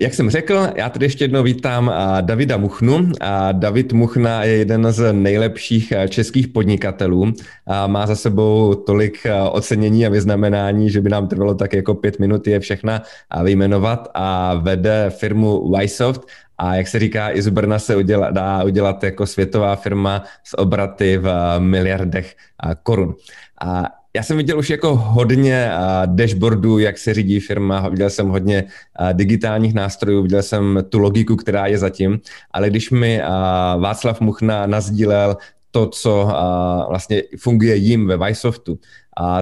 Jak jsem řekl, já tady ještě jednou vítám Davida Muchnu. David Muchna je jeden z nejlepších českých podnikatelů. Má za sebou tolik ocenění a vyznamenání, že by nám trvalo tak jako pět minut je všechna vyjmenovat a vede firmu Ysoft, a jak se říká, i z Brna se uděla, dá udělat jako světová firma s obraty v miliardech korun. A já jsem viděl už jako hodně dashboardů, jak se řídí firma, viděl jsem hodně digitálních nástrojů, viděl jsem tu logiku, která je zatím, ale když mi Václav Muchna nazdílel to, co vlastně funguje jim ve Vysoftu,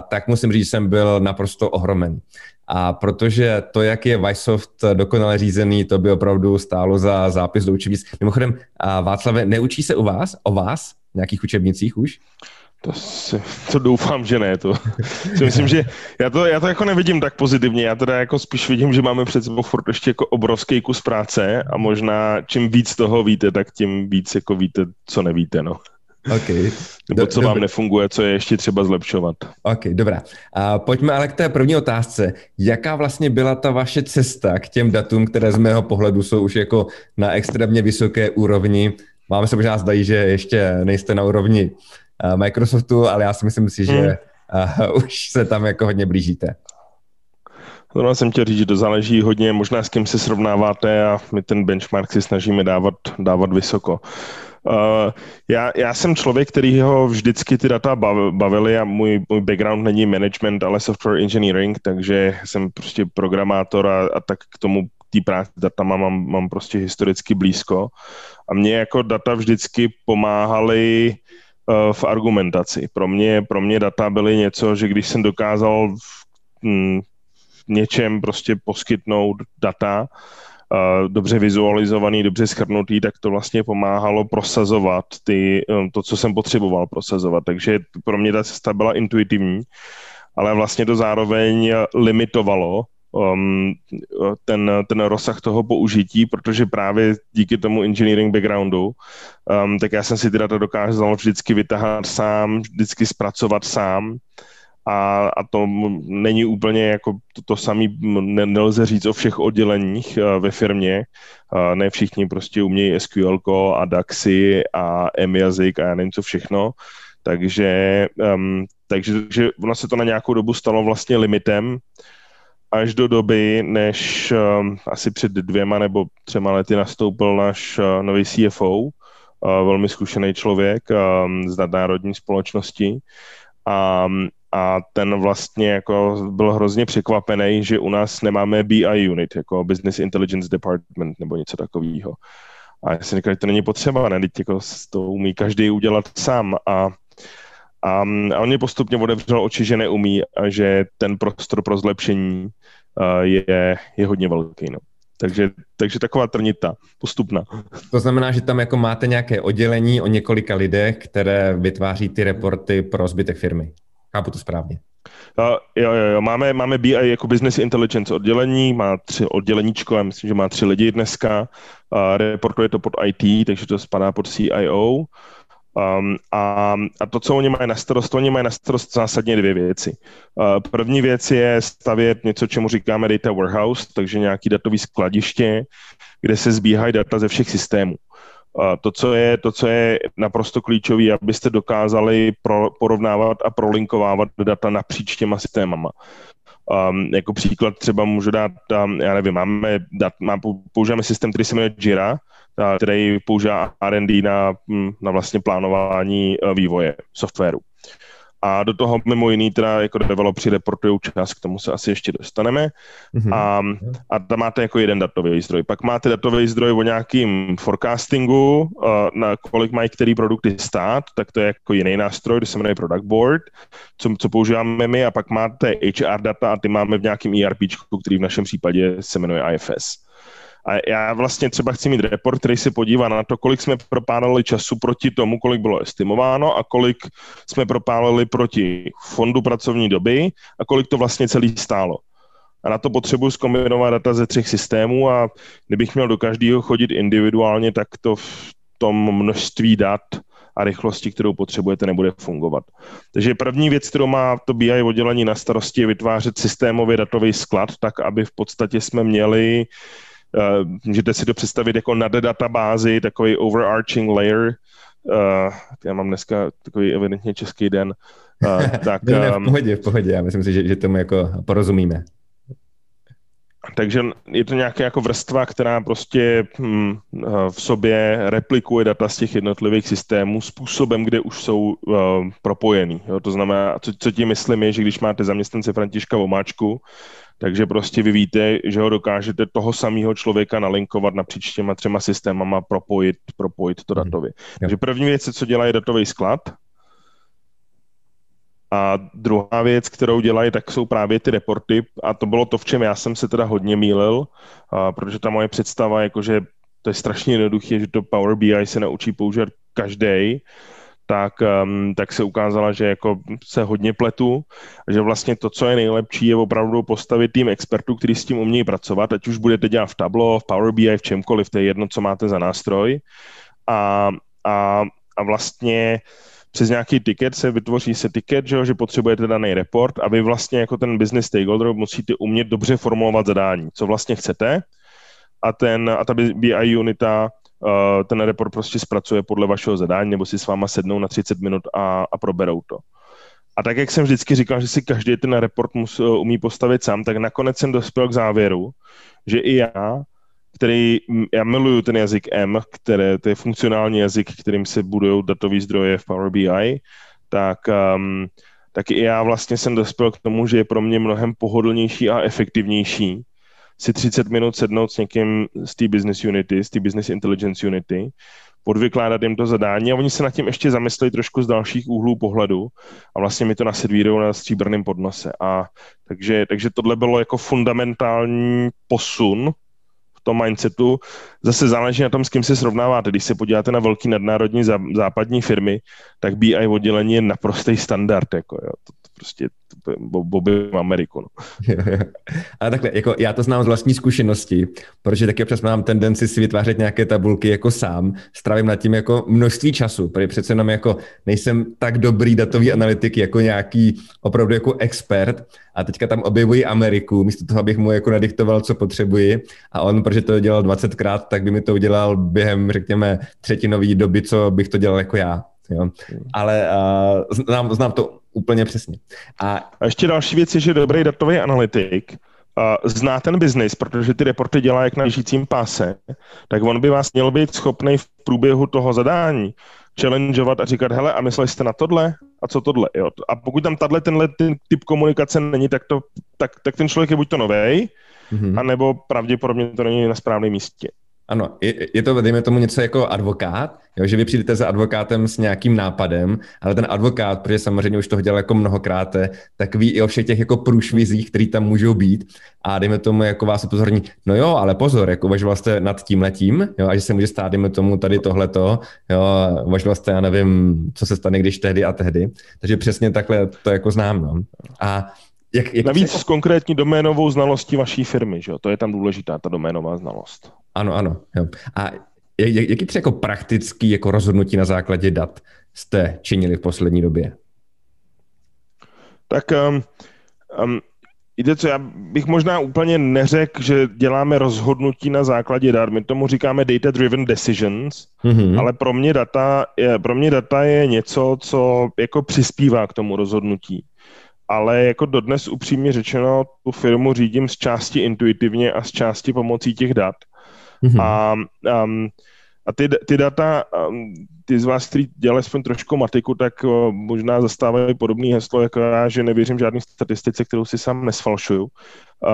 tak musím říct, že jsem byl naprosto ohromen. A protože to, jak je Vysoft dokonale řízený, to by opravdu stálo za zápis do učebnic. Mimochodem, Václave, neučí se u vás, o vás, v nějakých učebnicích už? To, si, to doufám, že ne. To si myslím, že já to, já to jako nevidím tak pozitivně. Já teda jako spíš vidím, že máme před sebou furt ještě jako obrovský kus práce a možná čím víc toho víte, tak tím víc jako víte, co nevíte. No. Okay. Nebo co vám nefunguje, co je ještě třeba zlepšovat. OK, dobrá. A pojďme ale k té první otázce. Jaká vlastně byla ta vaše cesta k těm datům, které z mého pohledu jsou už jako na extrémně vysoké úrovni? Máme se možná zdají, že ještě nejste na úrovni Microsoftu, ale já si myslím si, že hmm. už se tam jako hodně blížíte. No, jsem chtěl říct, že to záleží hodně, možná s kým se srovnáváte a my ten benchmark si snažíme dávat, dávat vysoko. Uh, já, já jsem člověk, který ho vždycky ty data bavily a můj, můj background není management, ale software engineering, takže jsem prostě programátor a, a tak k tomu té práci data mám, mám prostě historicky blízko. A mě jako data vždycky pomáhaly uh, v argumentaci. Pro mě, pro mě data byly něco, že když jsem dokázal v, hm, v něčem prostě poskytnout data, dobře vizualizovaný, dobře schrnutý, tak to vlastně pomáhalo prosazovat ty, um, to, co jsem potřeboval prosazovat. Takže pro mě ta cesta byla intuitivní, ale vlastně to zároveň limitovalo um, ten, ten rozsah toho použití, protože právě díky tomu engineering backgroundu, um, tak já jsem si ty data dokázal vždycky vytahat sám, vždycky zpracovat sám, a, a to není úplně jako to, to samé, nelze říct o všech odděleních uh, ve firmě. Uh, ne všichni prostě umějí SQL a DAXy a M jazyk a já nevím co všechno. Takže, um, takže že ono se to na nějakou dobu stalo vlastně limitem, až do doby, než um, asi před dvěma nebo třema lety nastoupil náš uh, nový CFO, uh, velmi zkušený člověk um, z nadnárodní společnosti. A, a ten vlastně jako byl hrozně překvapený, že u nás nemáme BI unit, jako Business Intelligence Department nebo něco takového. A já si říkal, že to není potřeba, ne? Teď jako to umí každý udělat sám a a, a on mě postupně otevřel oči, že neumí a že ten prostor pro zlepšení je, je hodně velký. No. Takže, takže taková trnita, postupná. To znamená, že tam jako máte nějaké oddělení o několika lidech, které vytváří ty reporty pro zbytek firmy. Chápu to správně. Uh, jo, jo, jo, máme, máme BI jako Business Intelligence oddělení, má tři odděleníčko, já myslím, že má tři lidi dneska, uh, reportuje to pod IT, takže to spadá pod CIO. Um, a, a to, co oni mají na starost, oni mají na starost zásadně dvě věci. Uh, první věc je stavět něco, čemu říkáme data warehouse, takže nějaký datový skladiště, kde se zbíhají data ze všech systémů. Uh, to, co je, to, co je naprosto klíčové, abyste dokázali pro, porovnávat a prolinkovávat data napříč těma systémama. Um, jako příklad třeba můžu dát, um, já nevím, máme, dat, mám, používáme systém, který se jmenuje Jira, který používá R&D na, hm, na vlastně plánování e, vývoje softwaru. A do toho mimo jiný teda jako developři reportují čas, k tomu se asi ještě dostaneme. Mm-hmm. A, a tam máte jako jeden datový zdroj. Pak máte datový zdroj o nějakým forecastingu, uh, na kolik mají který produkty stát, tak to je jako jiný nástroj, kde se jmenuje Product Board, co, co používáme my. A pak máte HR data a ty máme v nějakém ERP, který v našem případě se jmenuje IFS. A já vlastně třeba chci mít report, který se podívá na to, kolik jsme propálili času proti tomu, kolik bylo estimováno a kolik jsme propálili proti fondu pracovní doby a kolik to vlastně celý stálo. A na to potřebuji zkombinovat data ze třech systémů a kdybych měl do každého chodit individuálně, tak to v tom množství dat a rychlosti, kterou potřebujete, nebude fungovat. Takže první věc, kterou má to BI oddělení na starosti, je vytvářet systémově datový sklad, tak aby v podstatě jsme měli můžete si to představit jako nad databázi, takový overarching layer. Uh, já mám dneska takový evidentně český den. Uh, tak, ne, ne, v pohodě, v pohodě. Já myslím si, že, že tomu jako porozumíme. Takže je to nějaká jako vrstva, která prostě hm, v sobě replikuje data z těch jednotlivých systémů způsobem, kde už jsou uh, propojený. Jo? To znamená, co, co tím myslím je, že když máte zaměstnance Františka Vomáčku, takže prostě vy víte, že ho dokážete toho samého člověka nalinkovat napříč těma třema systémama, propojit, propojit to mhm. datově. Takže první věc, co dělá, je datový sklad, a druhá věc, kterou dělají, tak jsou právě ty reporty a to bylo to, v čem já jsem se teda hodně mýlil, a protože ta moje představa, jakože to je strašně jednoduché, že to Power BI se naučí používat každý, tak, um, tak se ukázala, že jako se hodně pletu, že vlastně to, co je nejlepší, je opravdu postavit tým expertů, který s tím umějí pracovat, ať už budete dělat v Tableau, v Power BI, v čemkoliv, to je jedno, co máte za nástroj. A, a, a vlastně přes nějaký ticket se vytvoří se ticket, že, že potřebujete daný report a vy vlastně jako ten business stakeholder musíte umět dobře formulovat zadání, co vlastně chcete a, ten, a ta BI unita ten report prostě zpracuje podle vašeho zadání nebo si s váma sednou na 30 minut a, a proberou to. A tak, jak jsem vždycky říkal, že si každý ten report musí, umí postavit sám, tak nakonec jsem dospěl k závěru, že i já který, já miluju ten jazyk M, které, to je funkcionální jazyk, kterým se budují datové zdroje v Power BI, tak, um, tak i já vlastně jsem dospěl k tomu, že je pro mě mnohem pohodlnější a efektivnější si 30 minut sednout s někým z té business unity, z té business intelligence unity, podvykládat jim to zadání a oni se nad tím ještě zamyslí trošku z dalších úhlů pohledu a vlastně mi to nasedvírují na stříbrném podnose. A takže, takže tohle bylo jako fundamentální posun tom mindsetu zase záleží na tom, s kým se srovnáváte. Když se podíváte na velký nadnárodní západní firmy, tak BI oddělení je naprostý standard. Jako, jo. Prostě Bobby Ameriku. No. Ale takhle, jako já to znám z vlastní zkušenosti, protože taky občas mám tendenci si vytvářet nějaké tabulky jako sám, strávím nad tím jako množství času, protože přece jenom jako nejsem tak dobrý datový analytik jako nějaký opravdu jako expert a teďka tam objevuji Ameriku, místo toho, abych mu jako nadiktoval, co potřebuji a on, protože to dělal 20krát, tak by mi to udělal během, řekněme, třetinové doby, co bych to dělal jako já. Jo. Ale uh, znám, znám to úplně přesně. A, a ještě další věc je, že dobrý datový analytik uh, zná ten biznis, protože ty reporty dělá jak na žijícím páse, tak on by vás měl být schopný v průběhu toho zadání challengeovat a říkat, hele, a mysleli jste na tohle? A co tohle? Jo? A pokud tam tahle tenhle ten typ komunikace není, tak, to, tak, tak ten člověk je buď to novej, mm-hmm. anebo pravděpodobně to není na správném místě. Ano, je, je to, dejme tomu, něco jako advokát, jo, že vy přijdete za advokátem s nějakým nápadem, ale ten advokát, protože samozřejmě už toho dělal jako mnohokrát, tak ví i o všech těch jako průšvizích, které tam můžou být a dejme tomu, jako vás upozorní, no jo, ale pozor, jako uvažoval jste nad tím letím, jo, a že se může stát, dejme tomu, tady tohleto, jo, uvažoval jste, já nevím, co se stane, když tehdy a tehdy, takže přesně takhle to jako znám, no. A jak, jak Navíc s konkrétní doménovou znalostí vaší firmy, že jo? to je tam důležitá, ta doménová znalost. Ano, ano. Jo. A jaký třeba jako praktický jako rozhodnutí na základě dat jste činili v poslední době? Tak um, um, Víte co, já bych možná úplně neřekl, že děláme rozhodnutí na základě dat. My tomu říkáme data-driven decisions, mm-hmm. ale pro mě, data je, pro mě data je něco, co jako přispívá k tomu rozhodnutí. Ale jako dodnes upřímně řečeno, tu firmu řídím z části intuitivně a z části pomocí těch dat. Mm-hmm. A, um, a ty, ty data, um, ty z vás, kteří dělali aspoň trošku matiku, tak uh, možná zastávají podobné heslo jako já, že nevěřím žádný statistice, kterou si sám nesfalšuju.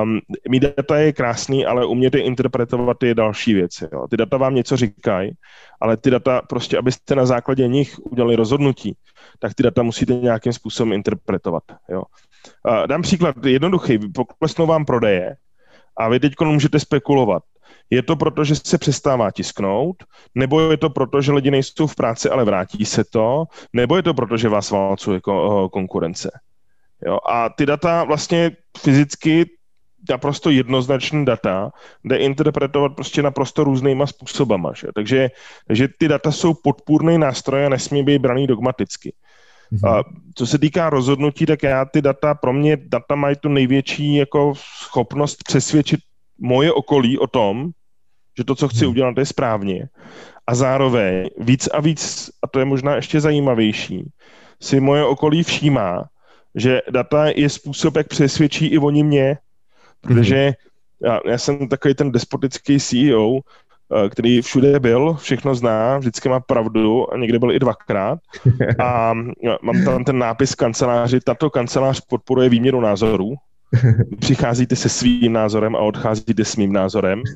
Um, mý data je krásný, ale umět je interpretovat je další věc. Jo. Ty data vám něco říkají, ale ty data prostě, abyste na základě nich udělali rozhodnutí, tak ty data musíte nějakým způsobem interpretovat. Jo. Uh, dám příklad jednoduchý. Poklesnou vám prodeje a vy teď můžete spekulovat je to proto, že se přestává tisknout, nebo je to proto, že lidi nejsou v práci, ale vrátí se to, nebo je to proto, že vás válcuje jako, konkurence. Jo? A ty data vlastně fyzicky naprosto jednoznačný data jde interpretovat prostě naprosto různýma způsobama. Že? Takže, takže ty data jsou podpůrný nástroj a nesmí být braný dogmaticky. Mm-hmm. A co se týká rozhodnutí, tak já ty data, pro mě data mají tu největší jako schopnost přesvědčit moje okolí o tom, že to, co chci hmm. udělat, je správně. A zároveň víc a víc, a to je možná ještě zajímavější, si moje okolí všímá, že data je způsob, jak přesvědčí i oni mě, protože já, já jsem takový ten despotický CEO, eh, který všude byl, všechno zná, vždycky má pravdu a někde byl i dvakrát. A mám tam ten nápis kanceláři, tato kancelář podporuje výměnu názorů. Přicházíte se svým názorem a odcházíte s mým názorem.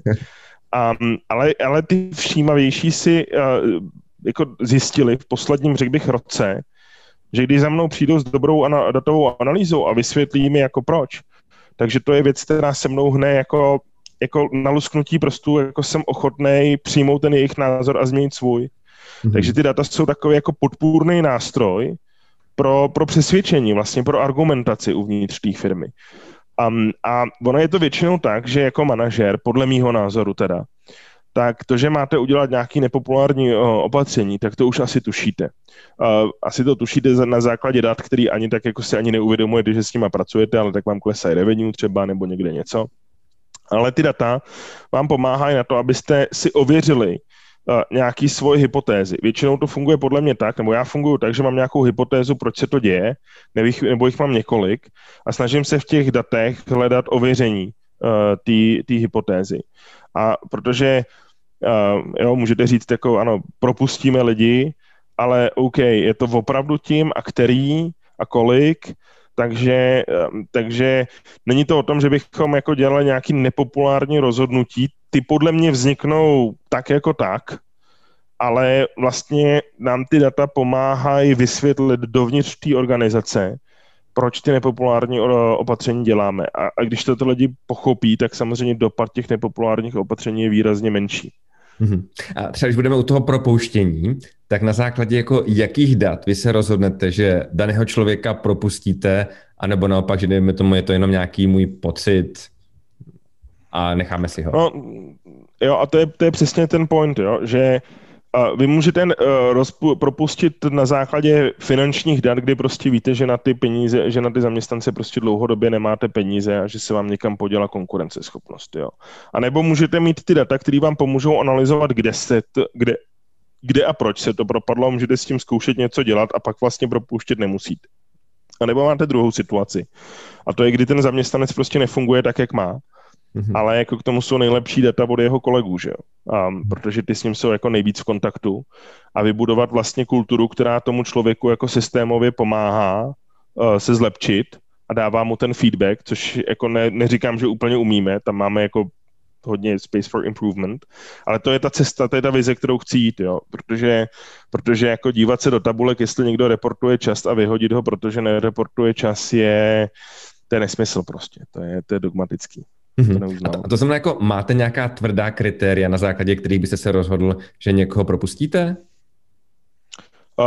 Um, ale, ale ty všímavější si uh, jako zjistili v posledním, řekl bych, roce, že když za mnou přijdou s dobrou ana- datovou analýzou a vysvětlí mi jako proč, takže to je věc, která se mnou hne jako, jako na lusknutí prstů, jako jsem ochotný přijmout ten jejich názor a změnit svůj. Mm-hmm. Takže ty data jsou takový jako podpůrný nástroj pro, pro přesvědčení, vlastně pro argumentaci uvnitř té firmy. Um, a ono je to většinou tak, že jako manažer, podle mýho názoru teda, tak to, že máte udělat nějaký nepopulární opatření, tak to už asi tušíte. Asi to tušíte na základě dat, který ani tak jako si ani neuvědomujete, že s nimi pracujete, ale tak vám klesají revenue třeba nebo někde něco. Ale ty data vám pomáhají na to, abyste si ověřili, nějaký svoje hypotézy. Většinou to funguje podle mě tak, nebo já funguji tak, že mám nějakou hypotézu, proč se to děje, nebo jich, mám několik a snažím se v těch datech hledat ověření uh, té hypotézy. A protože uh, jo, můžete říct, jako ano, propustíme lidi, ale OK, je to opravdu tím a který a kolik, takže, takže není to o tom, že bychom jako dělali nějaký nepopulární rozhodnutí, ty podle mě vzniknou tak jako tak, ale vlastně nám ty data pomáhají vysvětlit dovnitř té organizace, proč ty nepopulární opatření děláme. A, a když to lidi pochopí, tak samozřejmě dopad těch nepopulárních opatření je výrazně menší. Mm-hmm. A třeba když budeme u toho propouštění, tak na základě jako jakých dat vy se rozhodnete, že daného člověka propustíte, anebo naopak, že dejme tomu, je to jenom nějaký můj pocit, a necháme si ho. No, jo, a to je, to je přesně ten point, jo, že uh, vy můžete uh, rozpu, propustit na základě finančních dat, kdy prostě víte, že na ty peníze, že na ty zaměstnance prostě dlouhodobě nemáte peníze a že se vám někam podělá konkurenceschopnost, jo. A nebo můžete mít ty data, které vám pomůžou analyzovat, kde se, t, kde, kde a proč se to propadlo, můžete s tím zkoušet něco dělat a pak vlastně propouštět nemusíte. A nebo máte druhou situaci. A to je, kdy ten zaměstnanec prostě nefunguje tak, jak má Mm-hmm. Ale jako k tomu jsou nejlepší data od jeho kolegů, že jo? Um, protože ty s ním jsou jako nejvíc v kontaktu a vybudovat vlastně kulturu, která tomu člověku jako systémově pomáhá uh, se zlepšit a dává mu ten feedback, což jako ne, neříkám, že úplně umíme, tam máme jako hodně space for improvement, ale to je ta cesta, to je ta vize, kterou chci jít, jo, protože, protože jako dívat se do tabulek, jestli někdo reportuje čas a vyhodit ho, protože nereportuje čas, je, to je nesmysl prostě, to je, to je dogmatický. Mm-hmm. To a, to, a to znamená, jako máte nějaká tvrdá kritéria, na základě kterých byste se rozhodl, že někoho propustíte?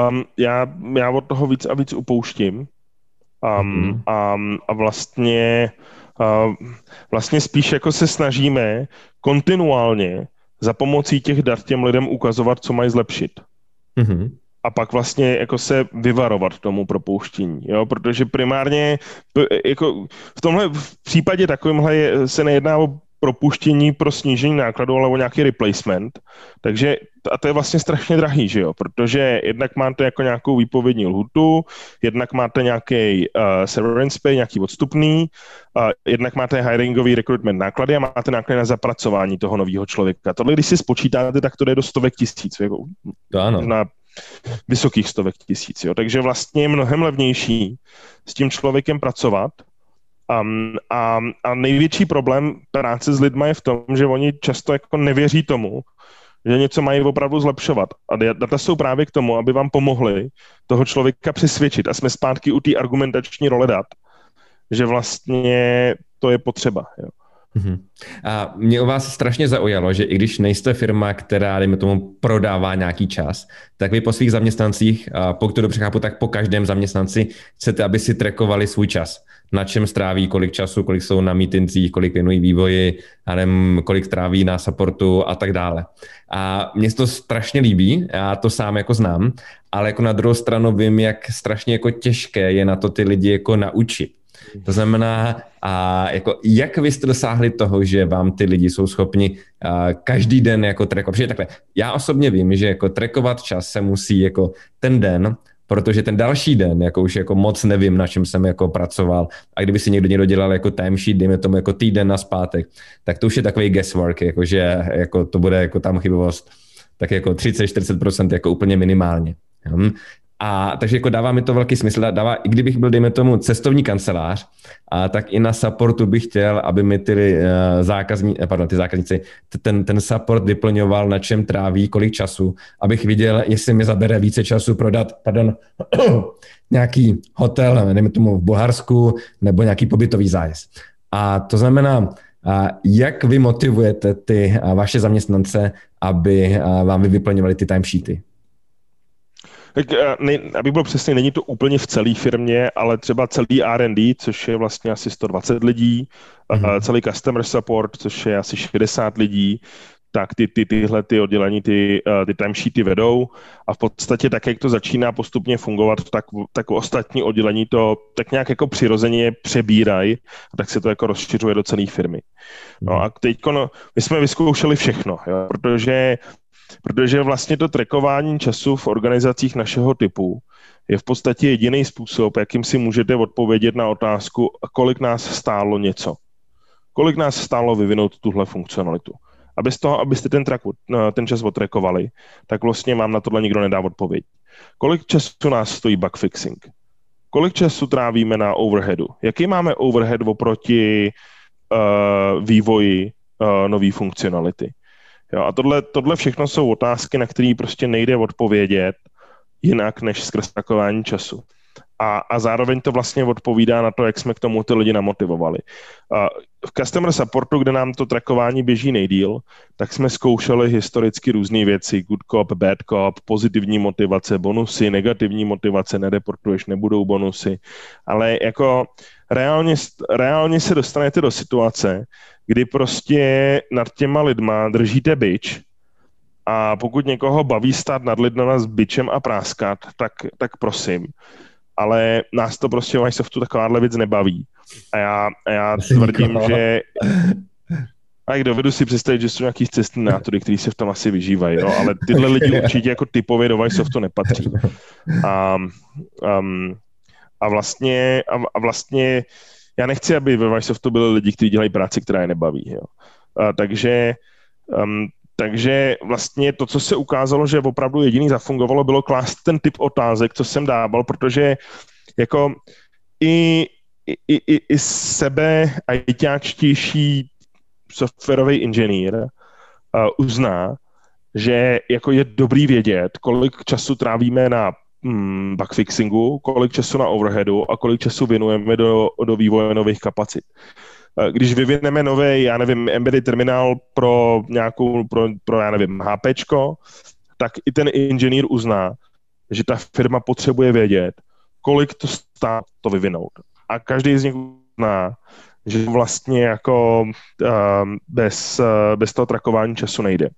Um, já, já od toho víc a víc upouštím. Um, mm-hmm. a, a vlastně, uh, vlastně spíš jako se snažíme kontinuálně za pomocí těch dat těm lidem ukazovat, co mají zlepšit. Mm-hmm a pak vlastně jako se vyvarovat tomu propouštění, jo, protože primárně jako v tomhle v případě takovémhle je, se nejedná o propuštění pro snížení nákladů, ale o nějaký replacement. Takže a to je vlastně strašně drahý, že jo? Protože jednak máte jako nějakou výpovědní lhutu, jednak máte nějaký uh, severance pay, nějaký odstupný, uh, jednak máte hiringový recruitment náklady a máte náklady na zapracování toho nového člověka. Tohle, když si spočítáte, tak to jde do stovek tisíc. Jako, to ano. Na vysokých stovek tisíc. Jo. Takže vlastně je mnohem levnější s tím člověkem pracovat. A, a, a největší problém práce s lidmi je v tom, že oni často jako nevěří tomu, že něco mají opravdu zlepšovat. A data jsou právě k tomu, aby vám pomohli toho člověka přesvědčit. A jsme zpátky u té argumentační role dat, že vlastně to je potřeba. Jo. Mm-hmm. A mě u vás strašně zaujalo, že i když nejste firma, která, dejme tomu, prodává nějaký čas, tak vy po svých zaměstnancích, pokud to dobře chápu, tak po každém zaměstnanci chcete, aby si trekovali svůj čas. Na čem stráví, kolik času, kolik jsou na mítincích, kolik věnují vývoji, nevím, kolik tráví na supportu a tak dále. A mně se to strašně líbí, já to sám jako znám, ale jako na druhou stranu vím, jak strašně jako těžké je na to ty lidi jako naučit. To znamená, a jako, jak vy jste dosáhli toho, že vám ty lidi jsou schopni a, každý den jako trackovat? Protože takhle, já osobně vím, že jako trackovat čas se musí jako ten den, protože ten další den, jako už jako moc nevím, na čem jsem jako pracoval a kdyby si někdo někdo dělal jako timesheet, dejme tomu jako týden na zpátek, tak to už je takový guesswork, jako že jako to bude jako tam chybovost tak jako 30-40% jako úplně minimálně. Hm? A takže jako dává mi to velký smysl, dává, i kdybych byl, dejme tomu, cestovní kancelář, a tak i na supportu bych chtěl, aby mi ty uh, zákazní, eh, pardon, ty zákazníci, ten, ten support vyplňoval, na čem tráví, kolik času, abych viděl, jestli mi zabere více času prodat, pardon, nějaký hotel, dejme tomu v Bulharsku, nebo nějaký pobytový zájezd. A to znamená, a jak vy motivujete ty vaše zaměstnance, aby vám vy vyplňovali ty timesheety? Tak, ne, aby bylo přesně, není to úplně v celé firmě, ale třeba celý R&D, což je vlastně asi 120 lidí, mm-hmm. celý customer support, což je asi 60 lidí, tak ty, ty, tyhle ty oddělení, ty, ty timesheety vedou a v podstatě tak, jak to začíná postupně fungovat, tak, tak ostatní oddělení to tak nějak jako přirozeně přebírají a tak se to jako rozšiřuje do celé firmy. No mhm. a teď no, my jsme vyzkoušeli všechno, jo, protože protože vlastně to trekování času v organizacích našeho typu je v podstatě jediný způsob, jakým si můžete odpovědět na otázku, kolik nás stálo něco. Kolik nás stálo vyvinout tuhle funkcionalitu. A bez toho, abyste ten, track, eh, ten čas otrekovali, tak vlastně vám na tohle nikdo nedá odpověď. Kolik času nás stojí bug fixing? Kolik času trávíme na overheadu? Jaký máme overhead oproti uh, vývoji uh, nové funkcionality? Jo, a tohle, tohle všechno jsou otázky, na které prostě nejde odpovědět jinak než skrz takování času. A, a zároveň to vlastně odpovídá na to, jak jsme k tomu ty lidi namotivovali. A v customer supportu, kde nám to trackování běží nejdíl, tak jsme zkoušeli historicky různé věci, good cop, bad cop, pozitivní motivace, bonusy, negativní motivace, nereportuješ, nebudou bonusy, ale jako reálně, reálně se dostanete do situace, kdy prostě nad těma lidma držíte byč a pokud někoho baví stát nad lidma s byčem a práskat, tak, tak prosím. Ale nás to prostě v tu takováhle věc nebaví. A já, a já tvrdím, že a jak dovedu si představit, že jsou nějaký nátory, kteří se v tom asi vyžívají, no, ale tyhle lidi určitě jako typově do Vysoftu nepatří. A, um, a vlastně, a, a vlastně já nechci, aby ve Vysoftu byli lidi, kteří dělají práci, která je nebaví. Jo. A, takže, um, takže vlastně to, co se ukázalo, že opravdu jediný zafungovalo, bylo klást ten typ otázek, co jsem dával, protože jako i, i, i, i sebe ajťáčtější softwarový inženýr uh, uzná, že jako je dobrý vědět, kolik času trávíme na mm, kolik času na overheadu a kolik času věnujeme do, do vývoje nových kapacit. Eh, když vyvineme nový, já nevím, embedded terminál pro nějakou, pro, pro já nevím, HPčko, tak i ten inženýr uzná, že ta firma potřebuje vědět, kolik to stá to vyvinout. A každý z nich uzná, že vlastně jako uh, bez, uh, bez toho trakování času nejde.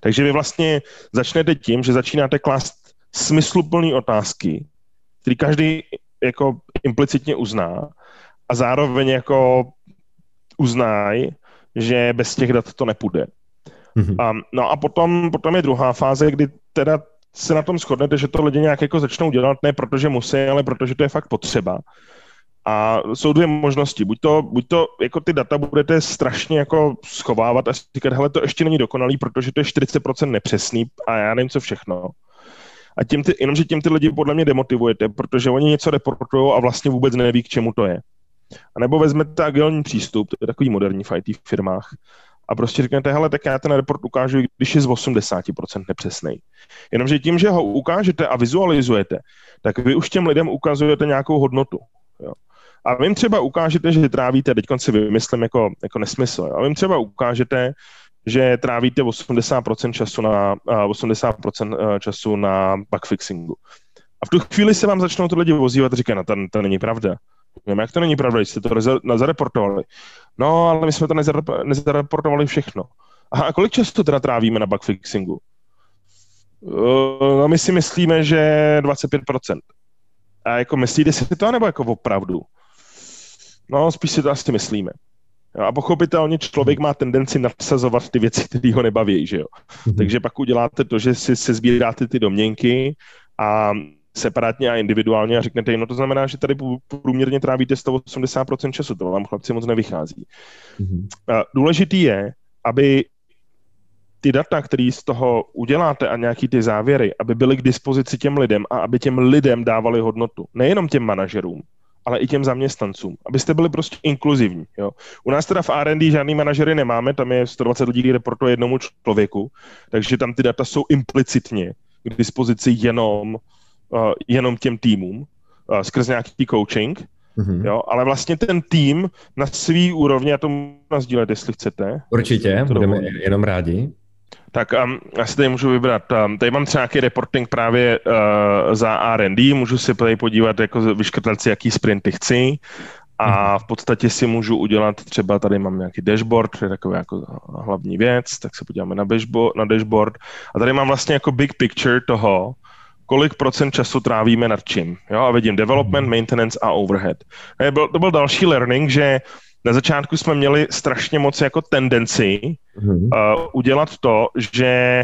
Takže vy vlastně začnete tím, že začínáte klást smysluplné otázky, který každý jako implicitně uzná a zároveň jako uznají, že bez těch dat to nepůjde. Mm-hmm. A, no a potom, potom je druhá fáze, kdy teda se na tom shodnete, že to lidi nějak jako začnou dělat, ne protože musí, ale protože to je fakt potřeba. A jsou dvě možnosti. Buď to, buď to jako ty data budete strašně jako schovávat a říkat, hele, to ještě není dokonalý, protože to je 40% nepřesný a já nevím, co všechno. A tím ty, jenomže tím ty lidi podle mě demotivujete, protože oni něco reportují a vlastně vůbec neví, k čemu to je. A nebo vezmete agilní přístup, to je takový moderní v IT firmách, a prostě řeknete, hele, tak já ten report ukážu, když je z 80% nepřesný. Jenomže tím, že ho ukážete a vizualizujete, tak vy už těm lidem ukazujete nějakou hodnotu. Jo. A vy jim třeba ukážete, že trávíte, teď si vymyslím jako, jako nesmysl, jo. a vy jim třeba ukážete, že trávíte 80% času na, 80% eh, času na bugfixingu. A v tu chvíli se vám začnou ty lidi vozívat a říkají, no to, to není pravda. Nevím, jak to není pravda, jste to zareportovali. No, ale my jsme to nezareportovali všechno. A kolik času teda trávíme na bugfixingu? Uh, no, my si myslíme, že 25%. A jako myslíte si to, nebo jako opravdu? No, spíš si to asi myslíme. A pochopitelně člověk má tendenci nadsazovat ty věci, které ho nebaví, že jo. Mm-hmm. Takže pak uděláte to, že si se sbíráte ty domněnky a separátně a individuálně a řeknete jim, no to znamená, že tady průměrně trávíte 180% času, to vám chlapci moc nevychází. Mm-hmm. Důležitý je, aby ty data, které z toho uděláte a nějaký ty závěry, aby byly k dispozici těm lidem a aby těm lidem dávali hodnotu. Nejenom těm manažerům, ale i těm zaměstnancům, abyste byli prostě inkluzivní. Jo. U nás teda v R&D žádný manažery nemáme, tam je 120 lidí, kde proto jednomu člověku, takže tam ty data jsou implicitně k dispozici jenom, uh, jenom těm týmům uh, skrz nějaký coaching, Mm-hmm. Jo, ale vlastně ten tým na svý úrovni, a to můžu sdílet, jestli chcete. Určitě, budeme jenom rádi. Tak um, já si tady můžu vybrat. Um, tady mám třeba nějaký reporting právě uh, za R&D, můžu si tady podívat, jako vyškrtat si, jaký sprinty chci a mhm. v podstatě si můžu udělat, třeba tady mám nějaký dashboard, to je taková jako hlavní věc, tak se podíváme na dashboard, na dashboard a tady mám vlastně jako big picture toho, kolik procent času trávíme nad čím. Jo? A vidím development, mhm. maintenance a overhead. To byl, to byl další learning, že na začátku jsme měli strašně moc jako tendenci mm-hmm. uh, udělat to, že,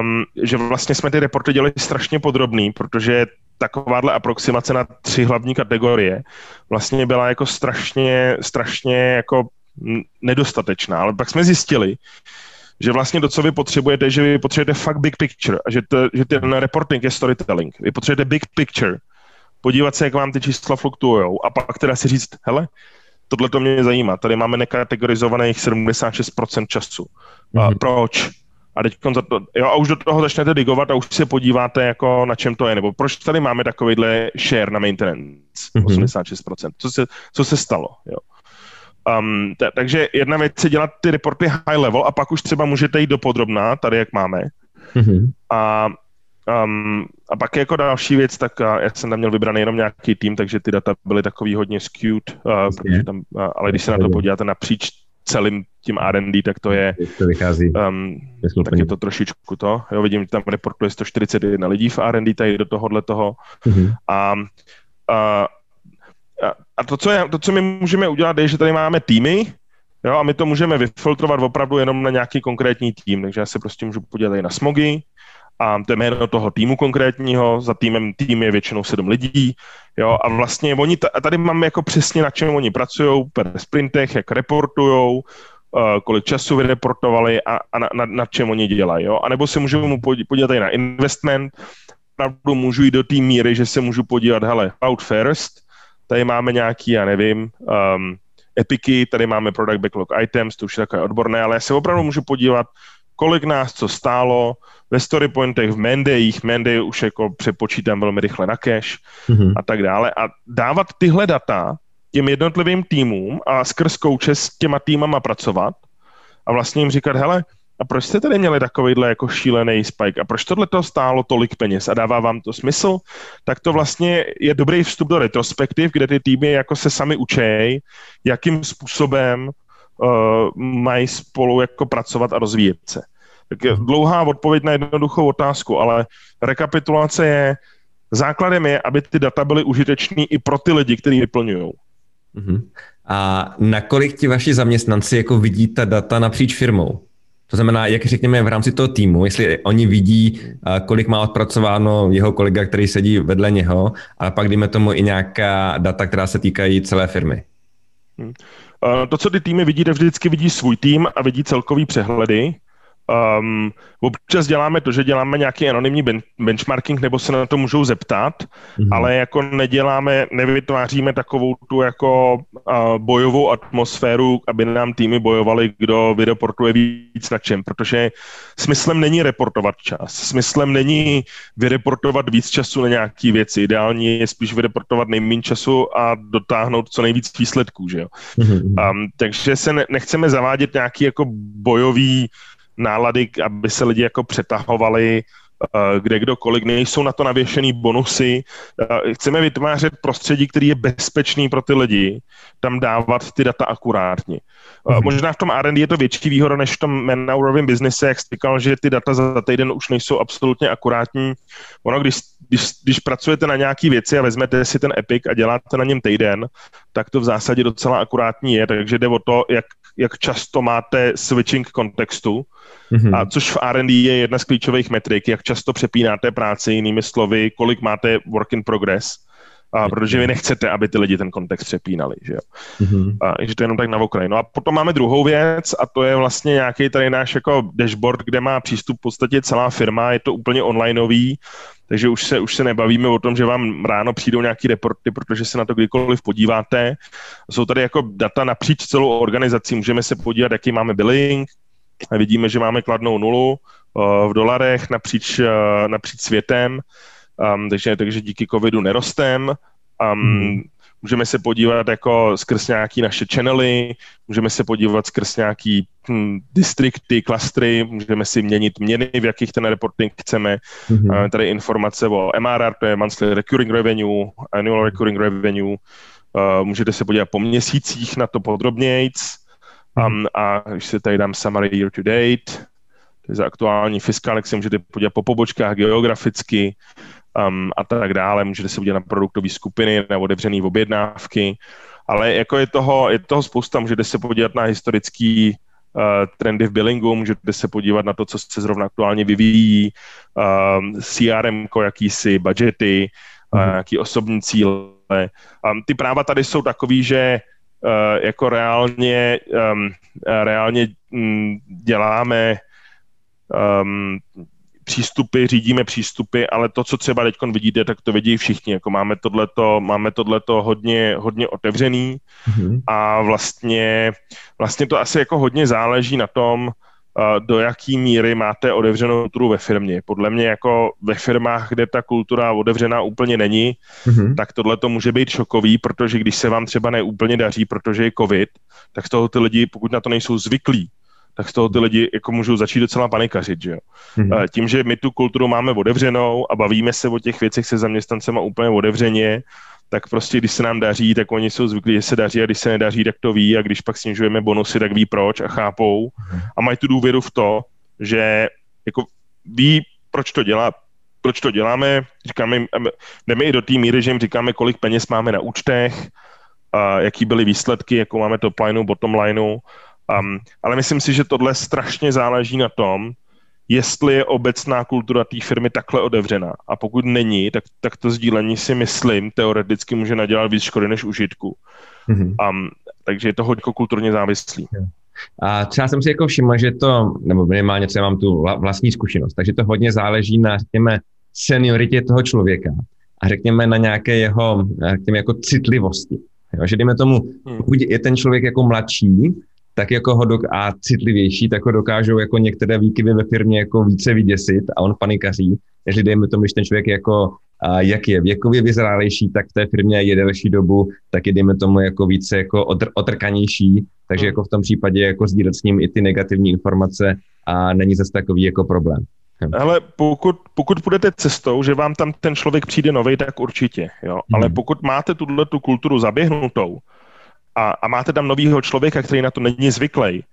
um, že vlastně jsme ty reporty dělali strašně podrobný, protože takováhle aproximace na tři hlavní kategorie vlastně byla jako strašně, strašně jako nedostatečná. Ale pak jsme zjistili, že vlastně to, co vy potřebujete, že vy potřebujete fakt big picture a že, to, že ten reporting je storytelling. Vy potřebujete big picture, podívat se, jak vám ty čísla fluktuují a pak teda si říct, hele, tohle to mě zajímá. Tady máme nekategorizovaných 76% času. Mm-hmm. A mhm. proč? A teď to, jo, a už do toho začnete digovat a už se podíváte, jako na čem to je, nebo proč tady máme takovýhle share na maintenance, mm-hmm. 86%. Co se, co se stalo, jo. Um, t- takže jedna věc je dělat ty reporty high level a pak už třeba můžete jít do podrobná, tady jak máme. Mm-hmm. A Um, a pak jako další věc, tak uh, já jsem tam měl vybraný jenom nějaký tým, takže ty data byly takový hodně skewed, uh, protože tam, uh, ale když se na to podíváte napříč celým tím R&D, tak to je, to vychází. Um, tak je to trošičku to. Jo, vidím, tam reportuje 141 lidí v R&D tady do tohohle toho. Mm-hmm. A, a, a to, co je, to, co my můžeme udělat, je, že tady máme týmy, jo, a my to můžeme vyfiltrovat opravdu jenom na nějaký konkrétní tým. Takže já se prostě můžu podívat tady na smogy, a to je jméno toho týmu konkrétního, za týmem tým je většinou sedm lidí, jo, a vlastně oni, tady máme jako přesně na čem oni pracují, per sprintech, jak reportujou, uh, kolik času vyreportovali a, a na, na, na čem oni dělají, jo, a nebo se můžu mu podívat tady na investment, pravdu můžu jít do té míry, že se můžu podívat, hele, out first, tady máme nějaký, já nevím, um, epiky, tady máme product backlog items, to už je takové odborné, ale já se opravdu můžu podívat, kolik nás co stálo, ve storypointech, v Mendejích, Menday už jako přepočítám velmi rychle na cache mm-hmm. a tak dále. A dávat tyhle data těm jednotlivým týmům a skrz kouče s těma týmama pracovat a vlastně jim říkat, hele, a proč jste tady měli takovýhle jako šílený spike? A proč tohle to stálo tolik peněz? A dává vám to smysl, tak to vlastně je dobrý vstup do retrospektiv, kde ty týmy jako se sami učej, jakým způsobem uh, mají spolu jako pracovat a rozvíjet se. Tak je dlouhá odpověď na jednoduchou otázku, ale rekapitulace je, základem je, aby ty data byly užitečné i pro ty lidi, kteří vyplňují. Uh-huh. A nakolik ti vaši zaměstnanci jako vidí ta data napříč firmou? To znamená, jak řekněme v rámci toho týmu, jestli oni vidí, kolik má odpracováno jeho kolega, který sedí vedle něho, ale pak dejme tomu i nějaká data, která se týkají celé firmy. Hmm. To, co ty týmy vidí, vždycky vidí svůj tým a vidí celkový přehledy Um, občas děláme to, že děláme nějaký anonymní ben- benchmarking, nebo se na to můžou zeptat, mm-hmm. ale jako neděláme, nevytváříme takovou tu jako uh, bojovou atmosféru, aby nám týmy bojovali, kdo vyreportuje víc na čem, protože smyslem není reportovat čas, smyslem není vyreportovat víc času na nějaké věci, ideální je spíš vyreportovat nejméně času a dotáhnout co nejvíc výsledků, že jo. Mm-hmm. Um, takže se ne- nechceme zavádět nějaký jako bojový nálady, aby se lidi jako přetahovali eh, kde kdokoliv, nejsou na to navěšený bonusy. Eh, chceme vytvářet prostředí, který je bezpečný pro ty lidi, tam dávat ty data akurátně. Mm-hmm. Možná v tom R&D je to větší výhoda než v tom man-hourovém biznise, jak jsi říkal, že ty data za týden už nejsou absolutně akurátní. Ono, když když, když pracujete na nějaký věci a vezmete si ten Epic a děláte na něm týden, tak to v zásadě docela akurátní je, takže jde o to, jak, jak často máte switching kontextu, mm-hmm. a což v R&D je jedna z klíčových metrik, jak často přepínáte práci, jinými slovy, kolik máte work in progress a protože vy nechcete, aby ty lidi ten kontext přepínali, že jo. Mm-hmm. A, že to je jenom tak na okraj. No a potom máme druhou věc a to je vlastně nějaký tady náš jako dashboard, kde má přístup v podstatě celá firma, je to úplně onlineový, takže už se, už se nebavíme o tom, že vám ráno přijdou nějaký reporty, protože se na to kdykoliv podíváte. Jsou tady jako data napříč celou organizací, můžeme se podívat, jaký máme billing, vidíme, že máme kladnou nulu uh, v dolarech napříč, uh, napříč světem um, takže, takže díky covidu nerostem. Um, hmm. Můžeme se podívat jako skrz nějaký naše channely, můžeme se podívat skrz nějaký hm, distrikty, klastry, můžeme si měnit měny, v jakých ten reporting chceme. Mm-hmm. Máme tady informace o MRR, to je monthly recurring revenue, annual recurring revenue. Uh, můžete se podívat po měsících na to podrobnějc. Um, a když se tady dám summary year to date, to je za aktuální fiskál, jak se můžete podívat po pobočkách geograficky, um, a tak dále. Můžete se udělat na produktové skupiny, na otevřené objednávky, ale jako je toho, je toho spousta. Můžete se podívat na historický uh, trendy v billingu, můžete se podívat na to, co se zrovna aktuálně vyvíjí, um, CRM, jakýsi budgety, uh, nějaký osobní cíle. Um, ty práva tady jsou takový, že jako reálně, um, reálně um, děláme um, přístupy, řídíme přístupy, ale to, co třeba teď vidíte, tak to vidí všichni. Jako máme tohleto, máme tohleto hodně, hodně otevřený mm-hmm. a vlastně, vlastně to asi jako hodně záleží na tom, do jaký míry máte otevřenou kulturu ve firmě. Podle mě jako ve firmách, kde ta kultura otevřená úplně není, mm-hmm. tak tohle to může být šokový, protože když se vám třeba neúplně daří, protože je covid, tak z toho ty lidi, pokud na to nejsou zvyklí, tak z toho ty lidi jako můžou začít docela panikařit, že jo. Mm-hmm. Tím, že my tu kulturu máme otevřenou a bavíme se o těch věcech se zaměstnancema úplně otevřeně, tak prostě když se nám daří, tak oni jsou zvyklí, že se daří a když se nedaří, tak to ví a když pak snižujeme bonusy, tak ví proč a chápou. A mají tu důvěru v to, že jako ví, proč to dělá, proč to děláme, říkáme, jdeme i do té míry, že jim říkáme, kolik peněz máme na účtech, a jaký byly výsledky, jako máme top lineu, bottom lineu. Um, ale myslím si, že tohle strašně záleží na tom, jestli je obecná kultura té firmy takhle otevřená. A pokud není, tak, tak to sdílení si myslím teoreticky může nadělat víc škody než užitku. Mm-hmm. Um, takže je to hodně kulturně závislý. A třeba jsem si jako všiml, že to, nebo minimálně třeba mám tu vlastní zkušenost, takže to hodně záleží na, řekněme, senioritě toho člověka a řekněme na nějaké jeho, řekněme, jako citlivosti. Jo, že dejme tomu, hmm. pokud je ten člověk jako mladší, tak jako ho dok- a citlivější, tak ho dokážou jako některé výkyvy ve firmě jako více vyděsit a on panikaří, než dejme tomu, když ten člověk jako a jak je věkově vyzrálejší, tak v té firmě je delší dobu, tak je dejme tomu jako více jako otr- otrkanější, takže hmm. jako v tom případě jako sdílet s ním i ty negativní informace a není zase takový jako problém. Ale pokud, pokud půjdete cestou, že vám tam ten člověk přijde nový, tak určitě. Jo? Hmm. Ale pokud máte tuhle tu kulturu zaběhnutou, a, a máte tam novýho člověka, který na to není zvyklý,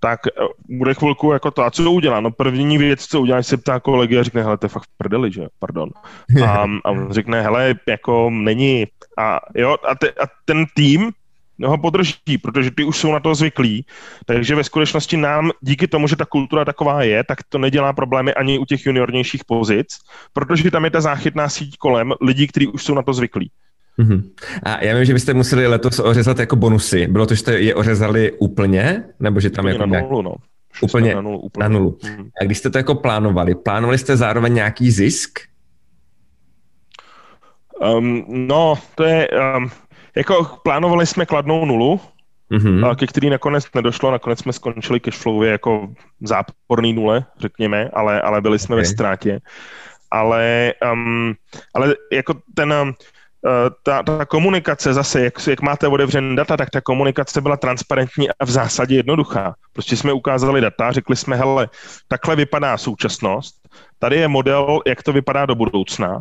tak eh, bude chvilku jako to, a co udělá? No první věc, co udělá, se ptá kolegy a řekne, hele, to je fakt v prdeli, že? Pardon. A, a on řekne, hele, jako není. A, jo, a, te, a ten tým ho podrží, protože ty už jsou na to zvyklí. Takže ve skutečnosti nám, díky tomu, že ta kultura taková je, tak to nedělá problémy ani u těch juniornějších pozic, protože tam je ta záchytná síť kolem lidí, kteří už jsou na to zvyklí. Mm-hmm. A já vím, že byste museli letos ořezat jako bonusy. Bylo to, že jste je ořezali úplně? Nebo že tam úplně jako na nulu, no. Úplně na nulu. Úplně. Na nulu. Mm. A když jste to jako plánovali, plánovali jste zároveň nějaký zisk? Um, no, to je... Um, jako plánovali jsme kladnou nulu, mm-hmm. ke který nakonec nedošlo, nakonec jsme skončili cashflowově jako záporný nule, řekněme, ale, ale byli jsme okay. ve ztrátě. Ale, um, ale jako ten, um, ta, ta komunikace zase, jak, jak máte otevřené data, tak ta komunikace byla transparentní a v zásadě jednoduchá. Prostě jsme ukázali data, řekli jsme, hele, takhle vypadá současnost, tady je model, jak to vypadá do budoucna